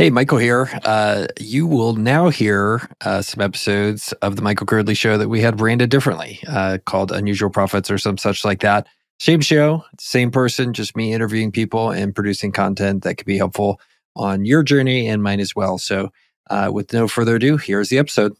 Hey, Michael here. Uh, you will now hear uh, some episodes of the Michael Girdley show that we had branded differently, uh, called Unusual Profits or some such like that. Same show, same person, just me interviewing people and producing content that could be helpful on your journey and mine as well. So, uh, with no further ado, here's the episode.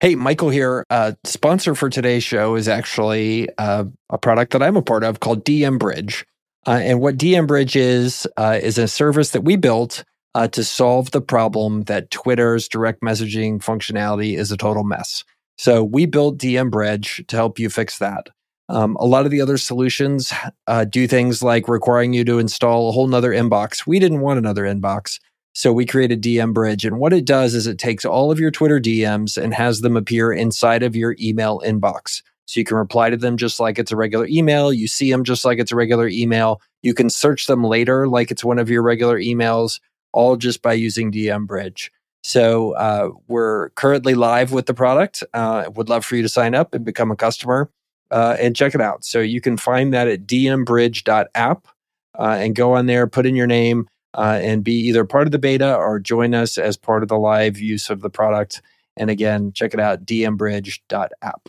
Hey, Michael here. Uh, sponsor for today's show is actually uh, a product that I'm a part of called DM Bridge. and what DM Bridge is, is a service that we built uh, to solve the problem that Twitter's direct messaging functionality is a total mess. So we built DM Bridge to help you fix that. Um, a lot of the other solutions uh, do things like requiring you to install a whole nother inbox. We didn't want another inbox. So we created DM Bridge. And what it does is it takes all of your Twitter DMs and has them appear inside of your email inbox. So you can reply to them just like it's a regular email. You see them just like it's a regular email. You can search them later like it's one of your regular emails all just by using DM Bridge. So uh, we're currently live with the product. Uh, would love for you to sign up and become a customer uh, and check it out. So you can find that at dmbridge.app uh, and go on there, put in your name, uh, and be either part of the beta or join us as part of the live use of the product. And again, check it out, dmbridge.app.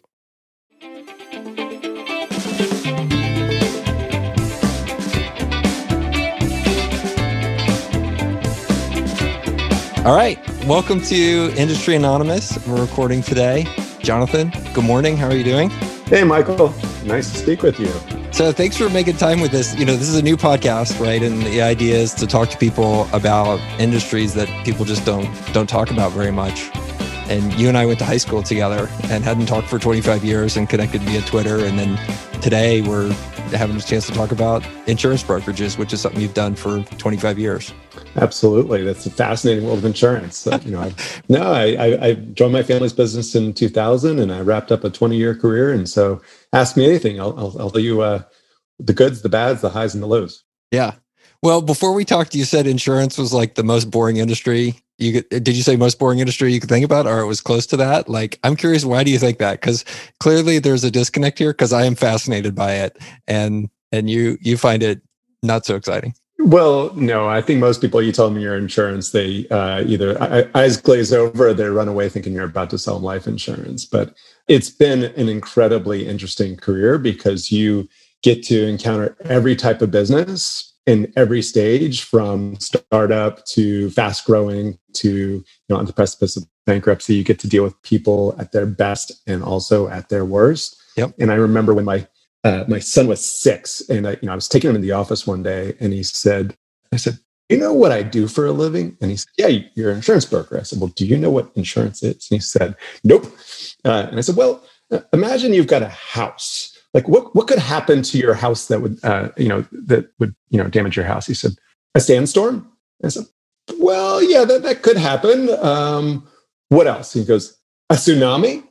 All right. Welcome to Industry Anonymous. We're recording today. Jonathan, good morning. How are you doing? Hey, Michael. Nice to speak with you. So, thanks for making time with this. You know, this is a new podcast, right? And the idea is to talk to people about industries that people just don't don't talk about very much. And you and I went to high school together and hadn't talked for 25 years and connected via Twitter. And then today we're having a chance to talk about insurance brokerages, which is something you've done for 25 years. Absolutely, that's a fascinating world of insurance. you know, I, no, I, I, I, joined my family's business in 2000, and I wrapped up a 20 year career. And so, ask me anything, I'll, I'll, I'll tell you uh, the goods, the bads, the highs, and the lows. Yeah. Well, before we talked, you said insurance was like the most boring industry. You did you say most boring industry you could think about, or it was close to that? Like, I'm curious, why do you think that? Because clearly there's a disconnect here. Because I am fascinated by it, and and you you find it not so exciting. Well, no, I think most people you tell them your insurance, they uh, either eyes glaze over they run away thinking you're about to sell them life insurance. But it's been an incredibly interesting career because you get to encounter every type of business in every stage from startup to fast growing to you know on the precipice of bankruptcy you get to deal with people at their best and also at their worst yep. and i remember when my uh, my son was six, and I, you know, I was taking him in the office one day, and he said, "I said, you know what I do for a living?" And he said, "Yeah, you're an insurance broker." I said, "Well, do you know what insurance is?" And he said, "Nope." Uh, and I said, "Well, uh, imagine you've got a house. Like, what what could happen to your house that would, uh, you know, that would, you know, damage your house?" He said, "A sandstorm." I said, "Well, yeah, that that could happen. Um, what else?" He goes, "A tsunami."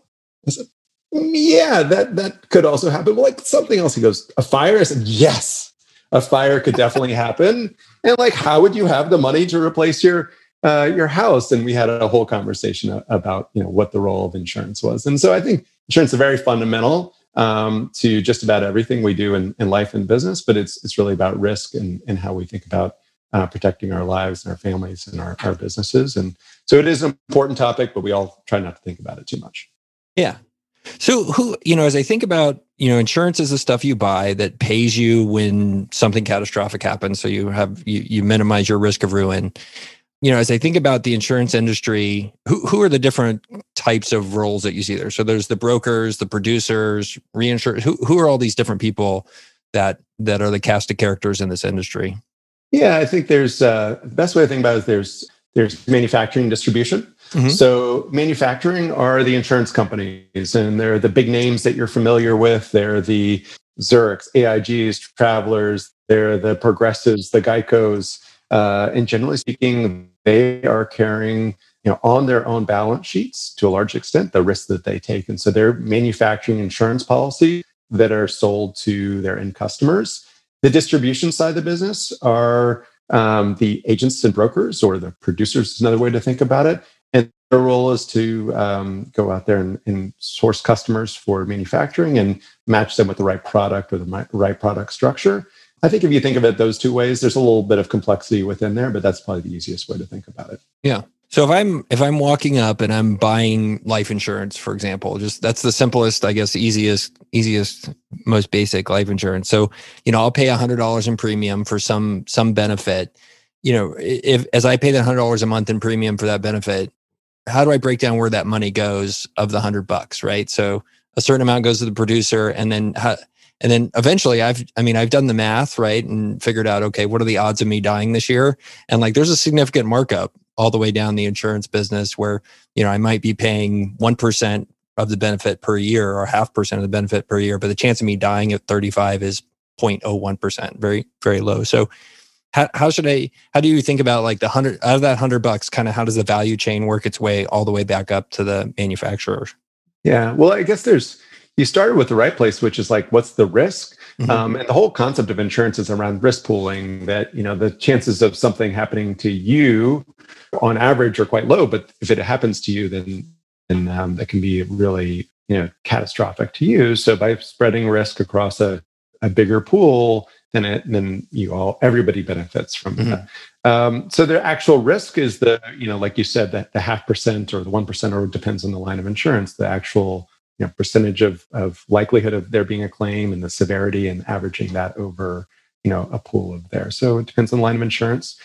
I said, yeah, that that could also happen. But like something else, he goes, a fire. I said, yes, a fire could definitely happen. And like, how would you have the money to replace your uh, your house? And we had a whole conversation about you know what the role of insurance was. And so I think insurance is very fundamental um, to just about everything we do in, in life and business. But it's it's really about risk and and how we think about uh, protecting our lives and our families and our, our businesses. And so it is an important topic, but we all try not to think about it too much. Yeah, so who, you know, as I think about, you know, insurance is the stuff you buy that pays you when something catastrophic happens. So you have you, you minimize your risk of ruin. You know, as I think about the insurance industry, who who are the different types of roles that you see there? So there's the brokers, the producers, reinsurers. Who who are all these different people that that are the cast of characters in this industry? Yeah, I think there's uh, the best way to think about it is there's there's manufacturing distribution. Mm-hmm. So, manufacturing are the insurance companies, and they're the big names that you're familiar with. They're the Zurichs, AIGs, Travelers, they're the Progressives, the Geicos. Uh, and generally speaking, they are carrying you know, on their own balance sheets to a large extent the risk that they take. And so they're manufacturing insurance policies that are sold to their end customers. The distribution side of the business are um, the agents and brokers, or the producers is another way to think about it. And their role is to um, go out there and, and, source customers for manufacturing and match them with the right product or the right product structure. I think if you think of it those two ways, there's a little bit of complexity within there, but that's probably the easiest way to think about it. Yeah. So if I'm if I'm walking up and I'm buying life insurance, for example, just that's the simplest, I guess, easiest, easiest, most basic life insurance. So you know, I'll pay hundred dollars in premium for some some benefit. You know, if as I pay that hundred dollars a month in premium for that benefit, how do I break down where that money goes of the hundred bucks? Right. So a certain amount goes to the producer, and then how, and then eventually I've, I mean, I've done the math, right? And figured out, okay, what are the odds of me dying this year? And like, there's a significant markup all the way down the insurance business where, you know, I might be paying 1% of the benefit per year or half percent of the benefit per year, but the chance of me dying at 35 is 0.01%, very, very low. So how, how should I, how do you think about like the hundred out of that hundred bucks, kind of how does the value chain work its way all the way back up to the manufacturer? Yeah. Well, I guess there's, you started with the right place, which is like, what's the risk? Mm-hmm. Um, and the whole concept of insurance is around risk pooling. That you know the chances of something happening to you, on average, are quite low. But if it happens to you, then then um, that can be really you know catastrophic to you. So by spreading risk across a, a bigger pool, then it then you all everybody benefits from mm-hmm. that. Um, so the actual risk is the you know like you said that the half percent or the one percent or depends on the line of insurance. The actual you know, percentage of, of likelihood of there being a claim and the severity and averaging that over you know a pool of there. So it depends on the line of insurance.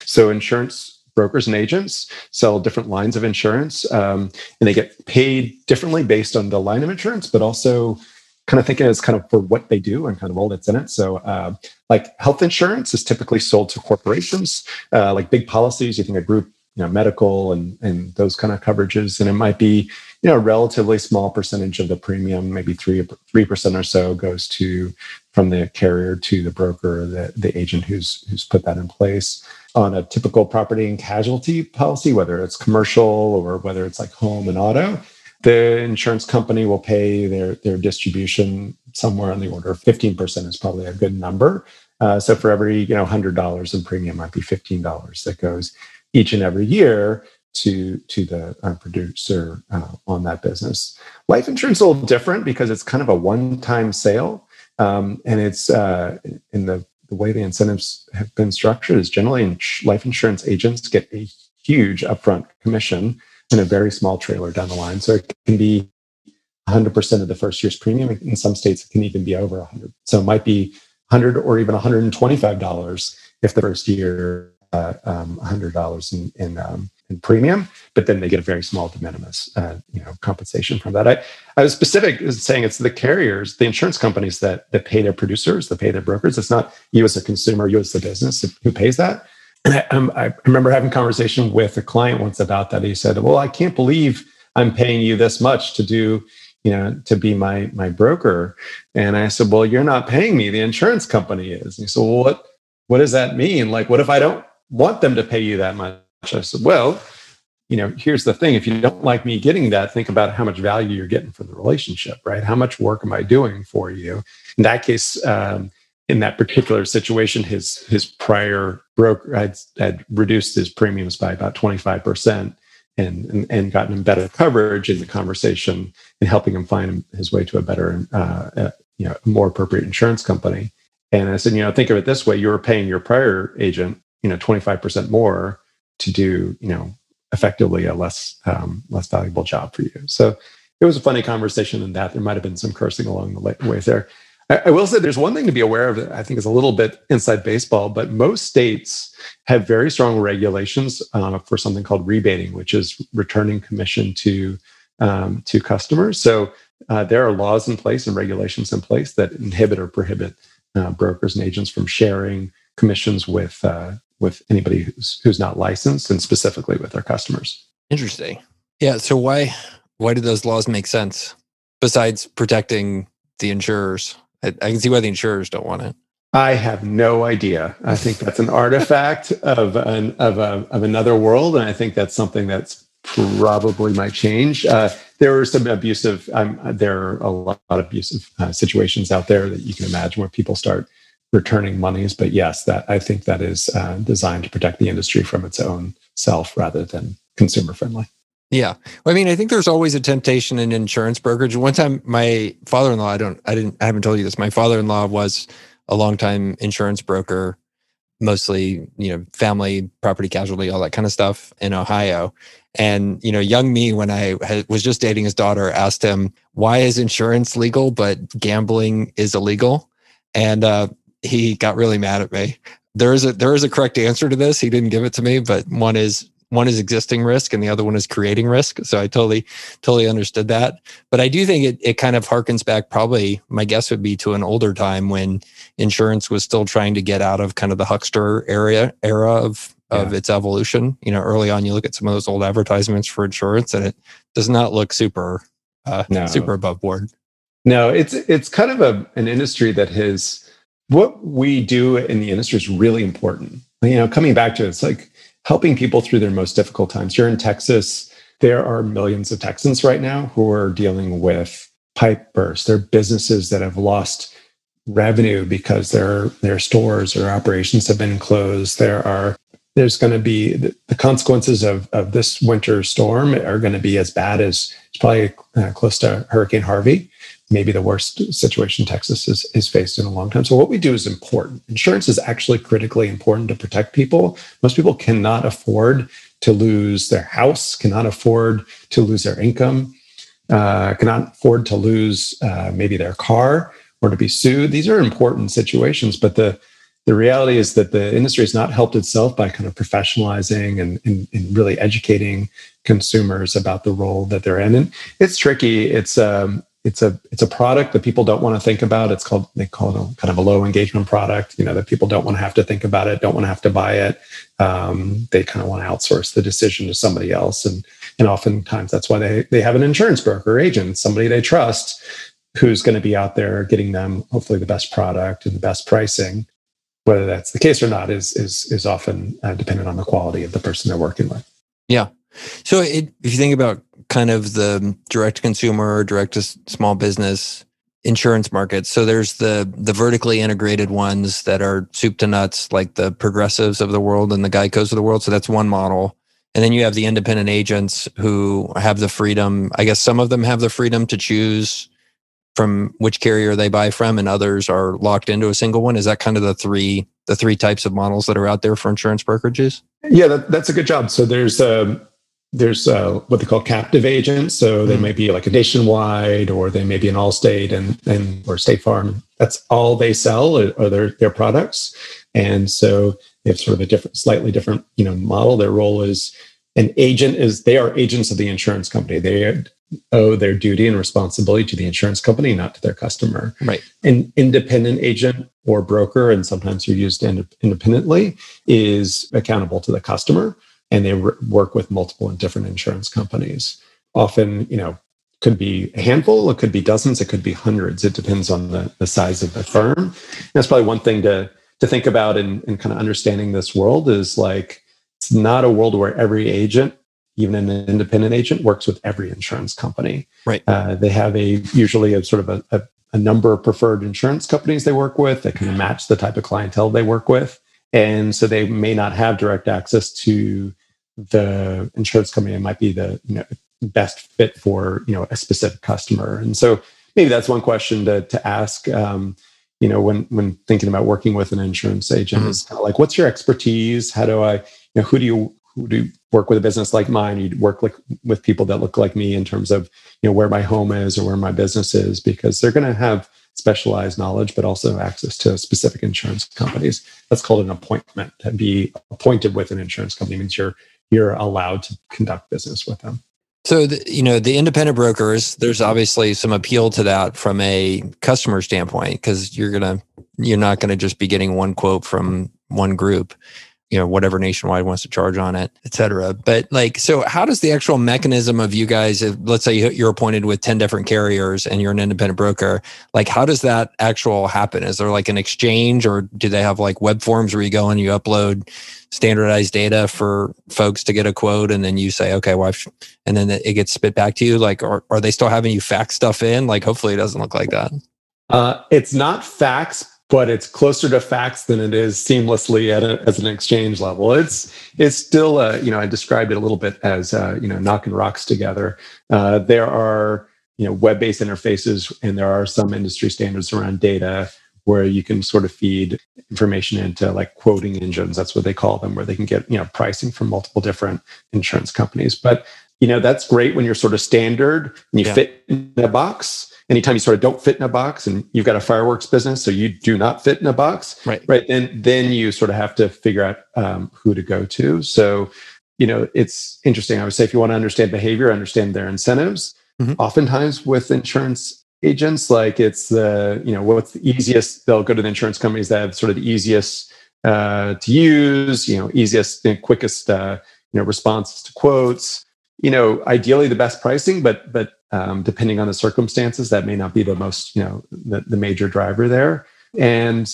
So insurance brokers and agents sell different lines of insurance um, and they get paid differently based on the line of insurance but also kind of thinking as kind of for what they do and kind of all that's in it. So uh, like health insurance is typically sold to corporations uh, like big policies you think a group you know medical and and those kind of coverages and it might be you know a relatively small percentage of the premium maybe 3 3% or so goes to from the carrier to the broker the, the agent who's who's put that in place. On a typical property and casualty policy whether it's commercial or whether it's like home and auto the insurance company will pay their their distribution somewhere on the order of 15% is probably a good number. Uh, so for every you know $100 in premium might be $15 that goes each and every year to to the uh, producer uh, on that business. Life insurance is a little different because it's kind of a one time sale, um, and it's uh, in the the way the incentives have been structured is generally life insurance agents get a huge upfront commission and a very small trailer down the line. So it can be 100% of the first year's premium. In some states, it can even be over 100. So it might be 100 or even 125 dollars if the first year uh, um, $100 in, in, um, premium, but then they get a very small de minimis, uh, you know, compensation from that. I, I was specific saying it's the carriers, the insurance companies that that pay their producers, that pay their brokers. It's not you as a consumer, you as the business who pays that. And I, um, I remember having a conversation with a client once about that. He said, "Well, I can't believe I'm paying you this much to do." you know to be my my broker and i said well you're not paying me the insurance company is and he said well what what does that mean like what if i don't want them to pay you that much. I said, well, you know, here's the thing. If you don't like me getting that, think about how much value you're getting for the relationship, right? How much work am I doing for you? In that case, um, in that particular situation, his his prior broker had, had reduced his premiums by about 25% and, and, and gotten him better coverage in the conversation and helping him find his way to a better, uh, uh, you know, more appropriate insurance company. And I said, you know, think of it this way: you were paying your prior agent you know 25% more to do you know effectively a less um, less valuable job for you. So it was a funny conversation in that there might have been some cursing along the way there. I, will say there's one thing to be aware of that i think is a little bit inside baseball but most states have very strong regulations uh, for something called rebating which is returning commission to um, to customers. So uh, there are laws in place and regulations in place that inhibit or prohibit uh, brokers and agents from sharing commissions with uh, with anybody who's who's not licensed and specifically with our customers. Interesting. Yeah. So why why do those laws make sense besides protecting the insurers? I, I can see why the insurers don't want it. I have no idea. I think that's an artifact of an of a, of another world, and I think that's something that's probably might change. Uh, there are some abusive. Um, there are a lot of abusive uh, situations out there that you can imagine where people start returning monies. But yes, that I think that is uh, designed to protect the industry from its own self rather than consumer friendly. Yeah. Well, I mean, I think there's always a temptation in insurance brokerage. One time my father-in-law, I don't, I didn't, I haven't told you this. My father-in-law was a longtime insurance broker, mostly, you know, family, property casualty, all that kind of stuff in Ohio. And, you know, young me, when I was just dating his daughter, asked him, why is insurance legal, but gambling is illegal? And uh, he got really mad at me. There is a there is a correct answer to this. He didn't give it to me, but one is one is existing risk and the other one is creating risk. So I totally, totally understood that. But I do think it, it kind of harkens back probably, my guess would be to an older time when insurance was still trying to get out of kind of the huckster area era of, of yeah. its evolution. You know, early on, you look at some of those old advertisements for insurance and it does not look super, uh, no. super above board. No, it's, it's kind of a, an industry that has, what we do in the industry is really important. You know, coming back to it, it's like, helping people through their most difficult times. Here in Texas, there are millions of Texans right now who are dealing with pipe bursts. There are businesses that have lost revenue because their their stores or operations have been closed. There are there's going to be the, the consequences of, of this winter storm are going to be as bad as it's probably uh, close to Hurricane Harvey maybe the worst situation Texas has, has faced in a long time. So what we do is important. Insurance is actually critically important to protect people. Most people cannot afford to lose their house, cannot afford to lose their income, uh, cannot afford to lose uh, maybe their car or to be sued. These are important situations, but the the reality is that the industry has not helped itself by kind of professionalizing and, and, and really educating consumers about the role that they're in. And it's tricky. It's um, it's a it's a product that people don't want to think about. It's called they call it a, kind of a low engagement product. You know that people don't want to have to think about it, don't want to have to buy it. Um, they kind of want to outsource the decision to somebody else, and and oftentimes that's why they they have an insurance broker agent, somebody they trust, who's going to be out there getting them hopefully the best product and the best pricing. Whether that's the case or not is is is often uh, dependent on the quality of the person they're working with. Yeah. So it, if you think about kind of the direct consumer, direct to small business insurance markets. So there's the the vertically integrated ones that are soup to nuts, like the progressives of the world and the Geicos of the world. So that's one model. And then you have the independent agents who have the freedom. I guess some of them have the freedom to choose from which carrier they buy from, and others are locked into a single one. Is that kind of the three the three types of models that are out there for insurance brokerages? Yeah, that, that's a good job. So there's um, there's uh, what they call captive agents. So they mm. may be like a nationwide, or they may be an Allstate and and or State Farm. That's all they sell are their their products. And so they have sort of a different, slightly different, you know, model. Their role is an agent is they are agents of the insurance company. They owe their duty and responsibility to the insurance company, not to their customer. Right. An independent agent or broker, and sometimes you're used independently, is accountable to the customer and they re- work with multiple and different insurance companies. Often, you know, could be a handful, it could be dozens, it could be hundreds. It depends on the, the size of the firm. And that's probably one thing to to think about in, in kind of understanding this world is like it's not a world where every agent, even an independent agent, works with every insurance company. Right. Uh, they have a usually a sort of a, a, a number of preferred insurance companies they work with that kind of match the type of clientele they work with. And so they may not have direct access to the insurance company might be the you know best fit for you know a specific customer. And so maybe that's one question to, to ask um, you know when when thinking about working with an insurance agent mm-hmm. is kind of like what's your expertise? How do i you know who do you who do you work with a business like mine? You'd work like with people that look like me in terms of you know where my home is or where my business is because they're going to have specialized knowledge but also access to specific insurance companies. That's called an appointment. To be appointed with an insurance company means you're you're allowed to conduct business with them. So, the, you know, the independent brokers, there's obviously some appeal to that from a customer standpoint because you're going to, you're not going to just be getting one quote from one group you know whatever nationwide wants to charge on it et cetera. But like so how does the actual mechanism of you guys let's say you're appointed with 10 different carriers and you're an independent broker like how does that actual happen? Is there like an exchange or do they have like web forms where you go and you upload standardized data for folks to get a quote and then you say okay well and then it gets spit back to you? Like are, are they still having you fax stuff in? Like hopefully it doesn't look like that. Uh, it's not fax but it's closer to facts than it is seamlessly at a, as an exchange level. It's it's still uh, you know I described it a little bit as uh, you know knocking rocks together. Uh, there are you know web-based interfaces and there are some industry standards around data where you can sort of feed information into like quoting engines. That's what they call them, where they can get, you know, pricing from multiple different insurance companies. But, you know, that's great when you're sort of standard and you yeah. fit in a box. Anytime you sort of don't fit in a box and you've got a fireworks business, so you do not fit in a box, right? Right. Then, then you sort of have to figure out um, who to go to. So, you know, it's interesting. I would say if you want to understand behavior, understand their incentives. Mm-hmm. Oftentimes with insurance agents like it's the you know what's the easiest they'll go to the insurance companies that have sort of the easiest uh, to use you know easiest and quickest uh, you know responses to quotes you know ideally the best pricing but but um, depending on the circumstances that may not be the most you know the, the major driver there. And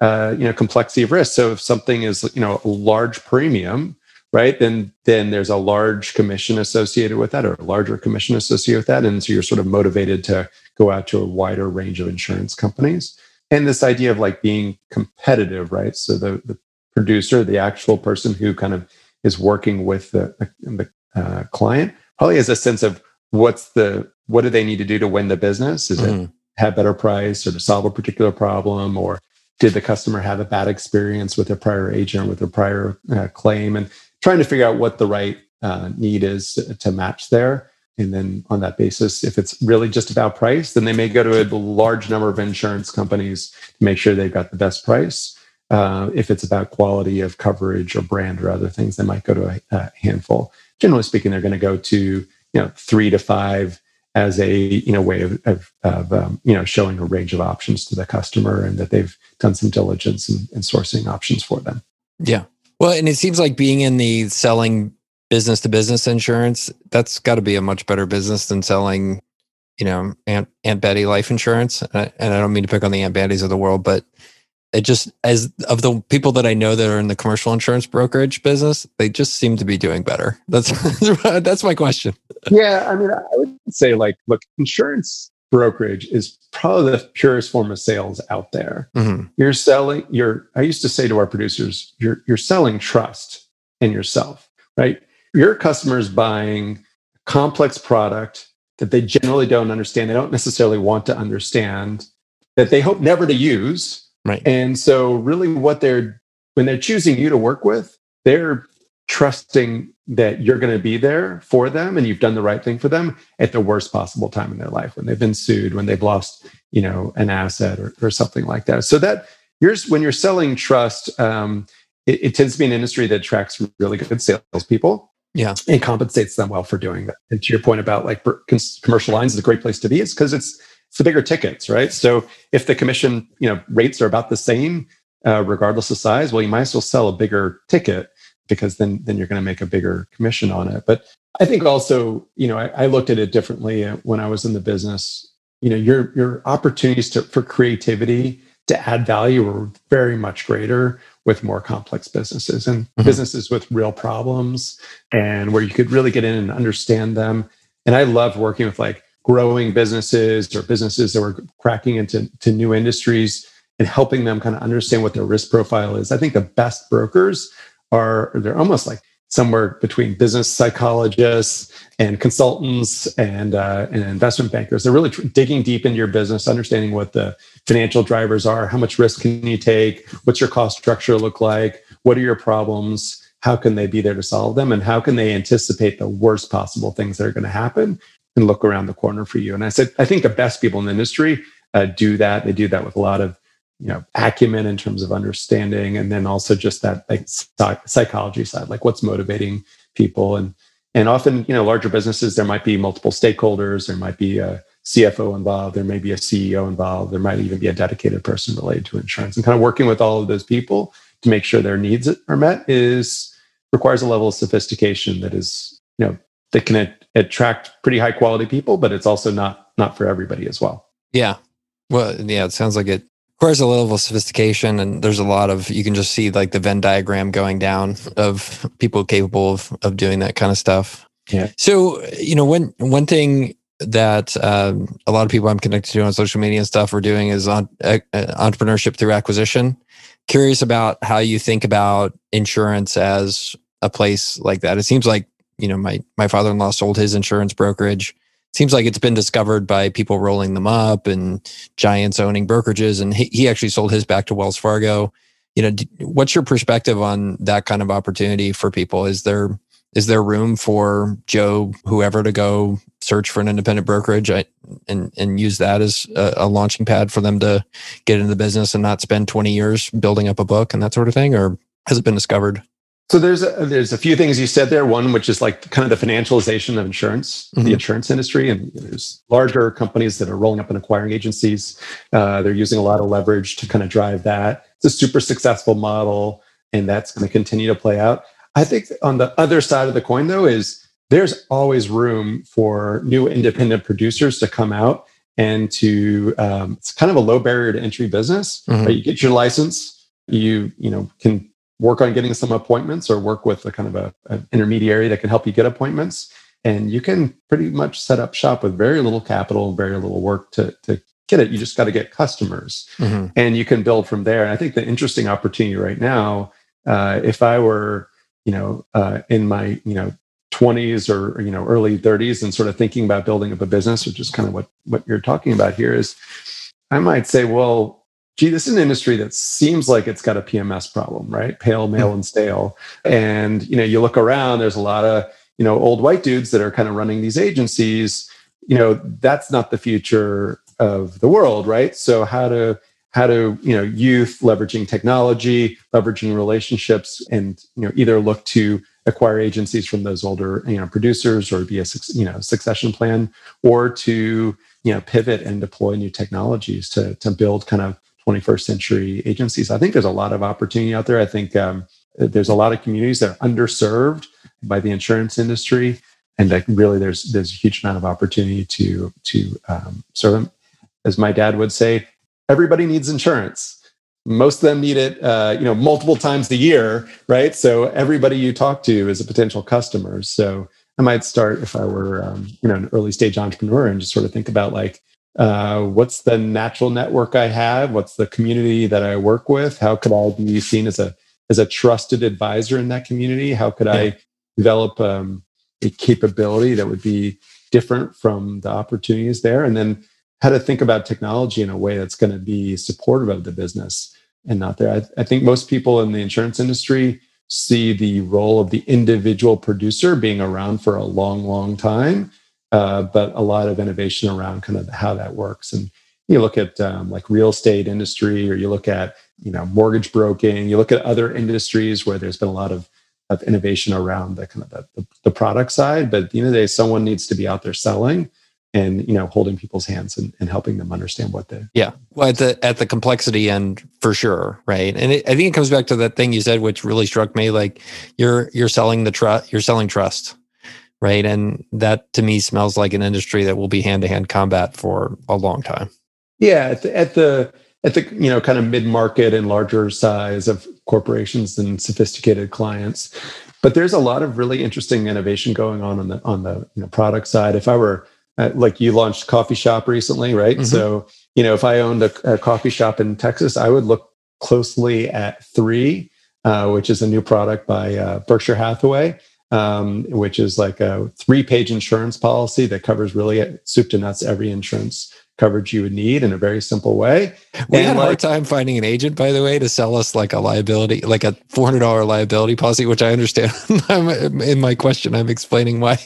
uh, you know complexity of risk. So if something is you know a large premium right then then there's a large commission associated with that or a larger commission associated with that. And so you're sort of motivated to go out to a wider range of insurance companies. And this idea of like being competitive right? So the, the producer the actual person who kind of is working with the, the uh, client probably has a sense of what's the what do they need to do to win the business is mm-hmm. it have better price or to solve a particular problem or did the customer have a bad experience with their prior agent with their prior uh, claim and trying to figure out what the right uh, need is to, to match there and then on that basis, if it's really just about price, then they may go to a large number of insurance companies to make sure they've got the best price. Uh, if it's about quality of coverage or brand or other things, they might go to a, a handful. Generally speaking, they're going to go to you know three to five as a you know way of, of, of um, you know showing a range of options to the customer and that they've done some diligence and, in sourcing options for them. Yeah. Well, and it seems like being in the selling business to business insurance, that's got to be a much better business than selling, you know, Aunt, Aunt Betty life insurance. And I, and I don't mean to pick on the Aunt Bettys of the world, but it just, as of the people that I know that are in the commercial insurance brokerage business, they just seem to be doing better. That's, that's my question. Yeah. I mean, I would say like, look, insurance brokerage is probably the purest form of sales out there. Mm-hmm. You're selling, you're, I used to say to our producers, you're, you're selling trust in yourself, right? your customer's buying a complex product that they generally don't understand, they don't necessarily want to understand, that they hope never to use. Right. And so really what they're when they're choosing you to work with, they're trusting that you're going to be there for them and you've done the right thing for them at the worst possible time in their life when they've been sued when they've lost you know an asset or, or something like that so that yours when you're selling trust um, it, it, tends to be an industry that attracts really good salespeople yeah. And compensates them well for doing that. And to your point about like commercial lines is a great place to be, it's because it's it's the bigger tickets, right? So if the commission, you know, rates are about the same, uh, regardless of size, well, you might as well sell a bigger ticket because then then you're going to make a bigger commission on it. But I think also, you know, I, I looked at it differently when I was in the business. You know, your your opportunities to, for creativity to add value were very much greater with more complex businesses and mm-hmm. businesses with real problems and where you could really get in and understand them. And I loved working with like growing businesses or businesses that were cracking into to new industries and helping them kind of understand what their risk profile is. I think the best brokers are they're almost like somewhere between business psychologists and consultants and, uh, and investment bankers. They're really tr- digging deep into your business, understanding what the financial drivers are, how much risk can you take, what's your cost structure look like, what are your problems, how can they be there to solve them, and how can they anticipate the worst possible things that are going to happen and look around the corner for you. And I said, I think the best people in the industry uh, do that. They do that with a lot of you know acumen in terms of understanding and then also just that like psychology side like what's motivating people and and often you know larger businesses there might be multiple stakeholders there might be a cfo involved there may be a ceo involved there might even be a dedicated person related to insurance and kind of working with all of those people to make sure their needs are met is requires a level of sophistication that is you know that can attract pretty high quality people but it's also not not for everybody as well. Yeah. Well yeah it sounds like it requires a level of sophistication and there's a lot of you can just see like the venn diagram going down of people capable of, of doing that kind of stuff. Yeah. So you know one one thing that um, a lot of people i'm connected to on social media and stuff are doing is on uh, entrepreneurship through acquisition. Curious about how you think about insurance as a place like that. It seems like you know my my father-in-law sold his insurance brokerage seems like it's been discovered by people rolling them up and giants owning brokerages. And he, he actually sold his back to Wells Fargo. You know, what's your perspective on that kind of opportunity for people? Is there is there room for Joe, whoever, to go search for an independent brokerage and and use that as a, a, launching pad for them to get into the business and not spend 20 years building up a book and that sort of thing? Or has it been discovered? So there's a, there's a few things you said there. One, which is like kind of the financialization of insurance, mm-hmm. the insurance industry, and there's larger companies that are rolling up and acquiring agencies. Uh, they're using a lot of leverage to kind of drive that. It's a super successful model, and that's going to continue to play out. I think on the other side of the coin, though, is there's always room for new independent producers to come out and to um, it's kind of a low barrier to entry business. Mm-hmm. Right? You get your license, you you know can work on getting some appointments or work with a kind of a, an intermediary that can help you get appointments, and you can pretty much set up shop with very little capital and very little work to to get it. You just got to get customers, mm-hmm. and you can build from there. And I think the interesting opportunity right now, uh, if I were you know, uh, in my, you know, 20s or, you know, early 30s and sort of thinking about building up a business, which is kind of what, what you're talking about here is I might say, well, gee, this is an industry that seems like it's got a PMS problem, right? Pale, male, and stale. And, you know, you look around, there's a lot of, you know, old white dudes that are kind of running these agencies. You know, that's not the future of the world, right? So how to how to you know youth leveraging technology leveraging relationships and you know either look to acquire agencies from those older you know producers or be a you know succession plan or to you know pivot and deploy new technologies to to build kind of 21st century agencies. I think there's a lot of opportunity out there. I think um, there's a lot of communities that are underserved by the insurance industry and like really there's there's a huge amount of opportunity to to um, serve them. As my dad would say everybody needs insurance. Most of them need it uh, you know multiple times a year right? So everybody you talk to is a potential customer. So i might start if i were um, you know an early stage entrepreneur and just sort of think about like uh, what's the natural network i have? What's the community that i work with? How could i be seen as a as a trusted advisor in that community? How could yeah. i develop um, a capability that would be different from the opportunities there? And then how to think about technology in a way that's going to be supportive of the business and not there. I, I, think most people in the insurance industry see the role of the individual producer being around for a long, long time, uh, but a lot of innovation around kind of how that works. And you look at um, like real estate industry, or you look at you know mortgage broking, you look at other industries where there's been a lot of of innovation around the kind of the, the product side. But at the end of the day, someone needs to be out there selling and you know holding people's hands and, and helping them understand what they yeah well at the at the complexity end for sure right and it, i think it comes back to that thing you said which really struck me like you're you're selling the trust you're selling trust right? And that to me smells like an industry that will be hand-to-hand combat for a long time. Yeah at the at the, at the you know kind of mid-market and larger size of corporations and sophisticated clients. But there's a lot of really interesting innovation going on on the on the you know, product side. If i were uh, like you launched coffee shop recently, right? Mm-hmm. So, you know, if I owned a, a, coffee shop in Texas, I would look closely at Three, uh, which is a new product by uh, Berkshire Hathaway, um, which is like a three page insurance policy that covers really soup to nuts every insurance coverage you would need in a very simple way. We and had a hard time finding an agent, by the way, to sell us like a liability, like a four hundred dollar liability policy, which I understand. in my question, I'm explaining why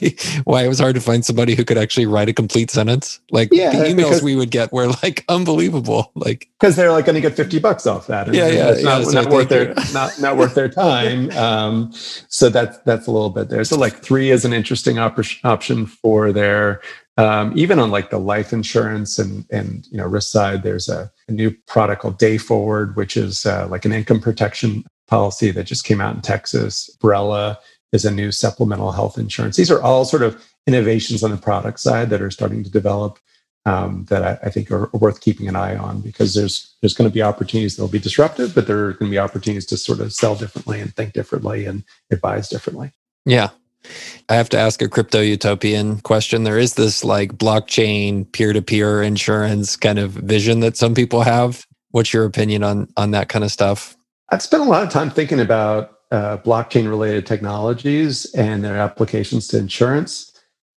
why it was hard to find somebody who could actually write a complete sentence. Like yeah, the emails because, we would get were like unbelievable, like because they're like going to get fifty bucks off that. And, yeah, yeah, it's not, not worth their not not worth their time. Um, so that's that's a little bit there. So like three is an interesting op- option for their um, even on like the life insurance and and you know risk side, there's a, a new product called Dayforward, which is uh, like an income protection policy that just came out in Texas. Brella is a new supplemental health insurance. These are all sort of innovations on the product side that are starting to develop um, that I, I, think are worth keeping an eye on because there's there's going to be opportunities that will be disruptive, but there are going to be opportunities to sort of sell differently and think differently and advise differently. Yeah, I have to ask a crypto utopian question. There is this like blockchain peer to peer insurance kind of vision that some people have. What's your opinion on on that kind of stuff? I've spent a lot of time thinking about uh, blockchain related technologies and their applications to insurance.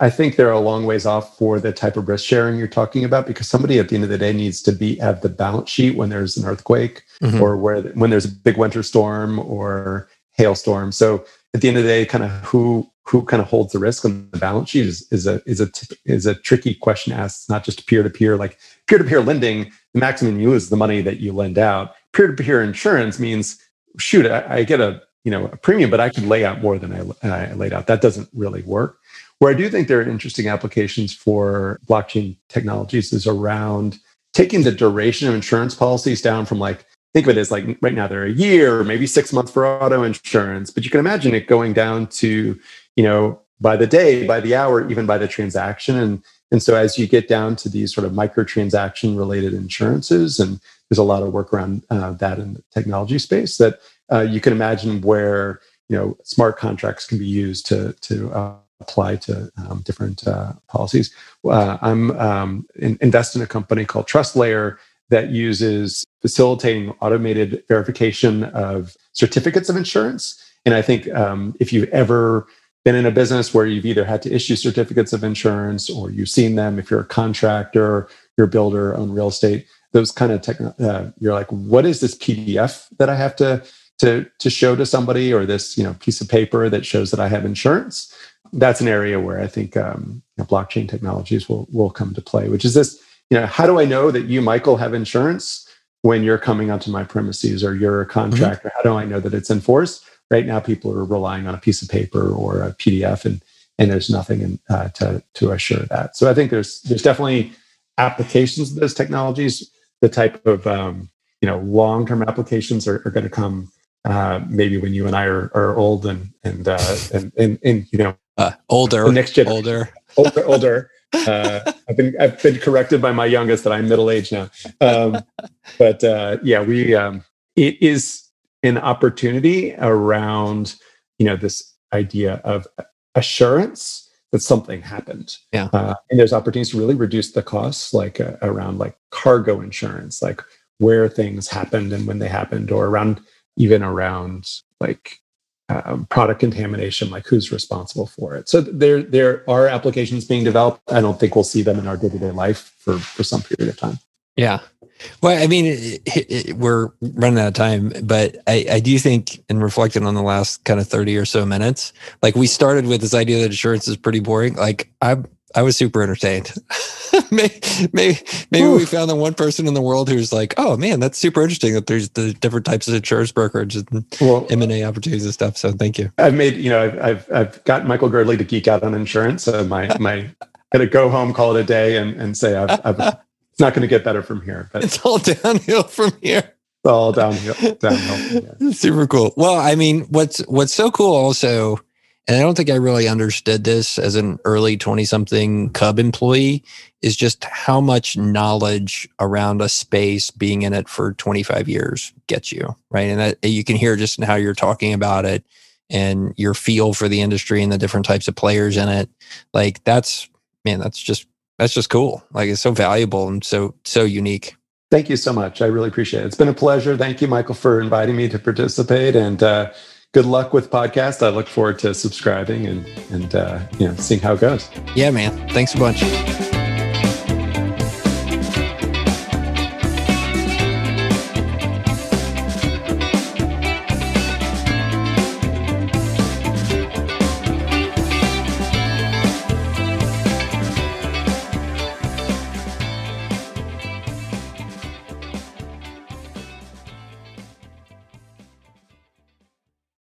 I think they're a long ways off for the type of risk sharing you're talking about because somebody at the end of the day needs to be at the balance sheet when there's an earthquake mm-hmm. or where when there's a big winter storm or hailstorm. So at the end of the day, kind of who who kind of holds the risk on the balance sheet is, is a is a is a tricky question to ask. It's not just peer to peer like peer to peer lending. The maximum you is the money that you lend out. Peer to peer insurance means shoot, I, I, get a you know a premium, but I can lay out more than I, I laid out. That doesn't really work. Where I do think there are interesting applications for blockchain technologies is around taking the duration of insurance policies down from like think of it as like right now they're a year maybe six months for auto insurance but you can imagine it going down to you know by the day by the hour even by the transaction and and so as you get down to these sort of microtransaction related insurances and there's a lot of work around uh, that in the technology space that uh, you can imagine where you know smart contracts can be used to to uh, apply to um, different uh, policies. Uh, I'm um, in, invest in a company called TrustLayer that uses facilitating automated verification of certificates of insurance. And I think um, if you've ever been in a business where you've either had to issue certificates of insurance or you've seen them, if you're a contractor, you're a builder, own real estate, those kind of tech, uh, you're like, what is this PDF that I have to to to show to somebody, or this you know piece of paper that shows that I have insurance? that's an area where I think um, you know, blockchain technologies will will come to play. Which is this, you know, how do I know that you, Michael, have insurance when you're coming onto my premises or you're a contractor? Mm-hmm. How do I know that it's enforced? Right now, people are relying on a piece of paper or a PDF, and and there's nothing in, uh, to to assure that. So I think there's there's definitely applications of those technologies. The type of um, you know long term applications are, are going to come uh, maybe when you and I are, are old and and, uh, and and and you know uh, older, the next generation, older, older, older. Uh, I've been I've been corrected by my youngest that I'm middle aged now. Um, but uh, yeah, we um, it is an opportunity around you know this idea of assurance that something happened. Yeah, uh, and there's opportunities to really reduce the costs, like uh, around like cargo insurance, like where things happened and when they happened, or around even around like um, product contamination, like who's responsible for it. So there there are applications being developed. I don't think we'll see them in our day to day life for for some period of time. Yeah. Well, I mean, it, it, we're running out of time, but I, I do think, in reflecting on the last kind of 30 or so minutes, like we started with this idea that insurance is pretty boring. Like, I'm I was super entertained. maybe maybe, maybe we found the one person in the world who's like, oh man, that's super interesting that there's the different types of insurance brokerage and well, M and A opportunities and stuff. So thank you. I've made you know I've I've, I've got Michael Girdley to geek out on insurance. So my my gonna go home, call it a day, and and say I've, I've it's not going to get better from here. But it's all downhill from here. It's all downhill. downhill Super cool. Well, I mean, what's what's so cool also and I don't think I really understood this as an early 20 something Cub employee, is just how much knowledge around a space being in it for 25 years gets you, right? And that you can hear just in how you're talking about it and your feel for the industry and the different types of players in it. Like that's, man, that's just, that's just cool. Like it's so valuable and so, so unique. Thank you so much. I really appreciate it. It's been a pleasure. Thank you, Michael, for inviting me to participate. And, uh, good luck with podcast. I look forward to subscribing and and uh, you know seeing how it goes. Yeah, man. Thanks a bunch.